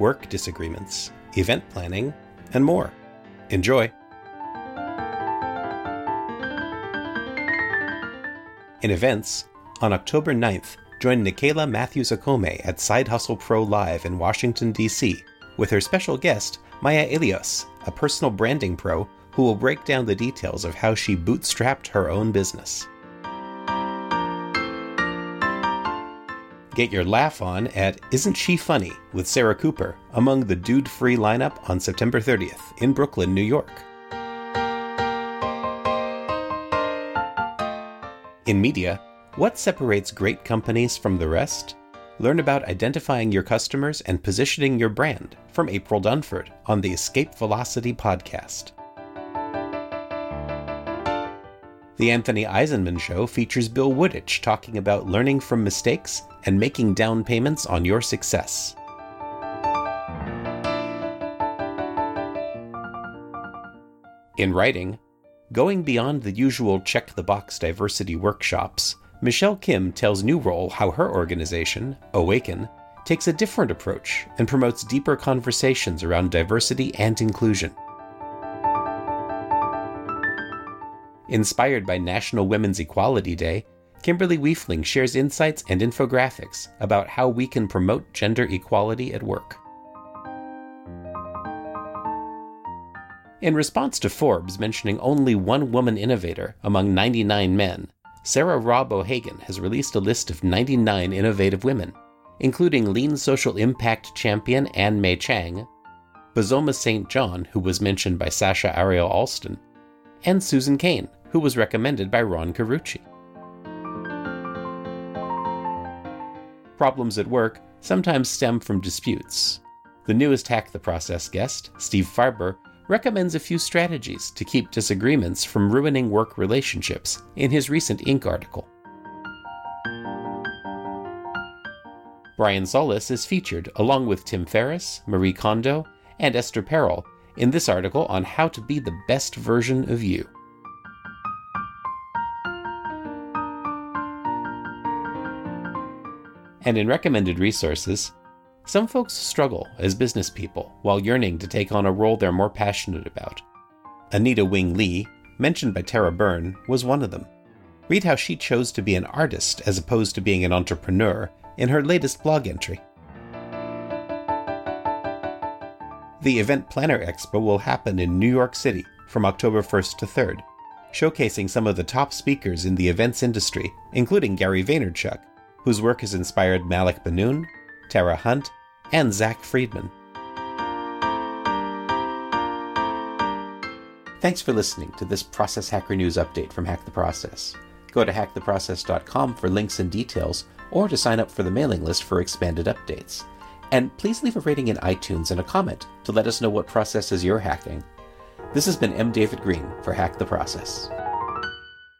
work disagreements, event planning, and more. Enjoy! In events, on October 9th, join Nicaila Matthews Okome at Side Hustle Pro Live in Washington, D.C., with her special guest, Maya Elious, a personal branding pro who will break down the details of how she bootstrapped her own business. Get your laugh on at Isn't She Funny with Sarah Cooper among the Dude Free lineup on September 30th in Brooklyn, New York. In media, what separates great companies from the rest? Learn about identifying your customers and positioning your brand from April Dunford on the Escape Velocity podcast. The Anthony Eisenman Show features Bill Wooditch talking about learning from mistakes and making down payments on your success. In writing, going beyond the usual check the box diversity workshops, Michelle Kim tells New Role how her organization, Awaken, takes a different approach and promotes deeper conversations around diversity and inclusion. Inspired by National Women's Equality Day, Kimberly Wiefling shares insights and infographics about how we can promote gender equality at work. In response to Forbes mentioning only one woman innovator among 99 men, Sarah Robb O'Hagan has released a list of 99 innovative women, including Lean Social Impact champion Ann Mei Chang, Bozoma St. John, who was mentioned by Sasha Ariel Alston, and Susan Cain, who was recommended by Ron Carucci. Problems at work sometimes stem from disputes. The newest Hack the Process guest, Steve Farber, recommends a few strategies to keep disagreements from ruining work relationships in his recent Inc. article. Brian Solis is featured along with Tim Ferriss, Marie Kondo, and Esther Perel in this article on how to be the best version of you. And in recommended resources, some folks struggle as business people while yearning to take on a role they're more passionate about. Anita Wing Lee, mentioned by Tara Byrne, was one of them. Read how she chose to be an artist as opposed to being an entrepreneur in her latest blog entry. The Event Planner Expo will happen in New York City from October 1st to 3rd, showcasing some of the top speakers in the events industry, including Gary Vaynerchuk, whose work has inspired Malik Benoon, Tara Hunt, and Zach Friedman. Thanks for listening to this Process Hacker News update from Hack the Process. Go to hacktheprocess.com for links and details, or to sign up for the mailing list for expanded updates. And please leave a rating in iTunes and a comment to let us know what processes you're hacking. This has been M. David Green for Hack the Process.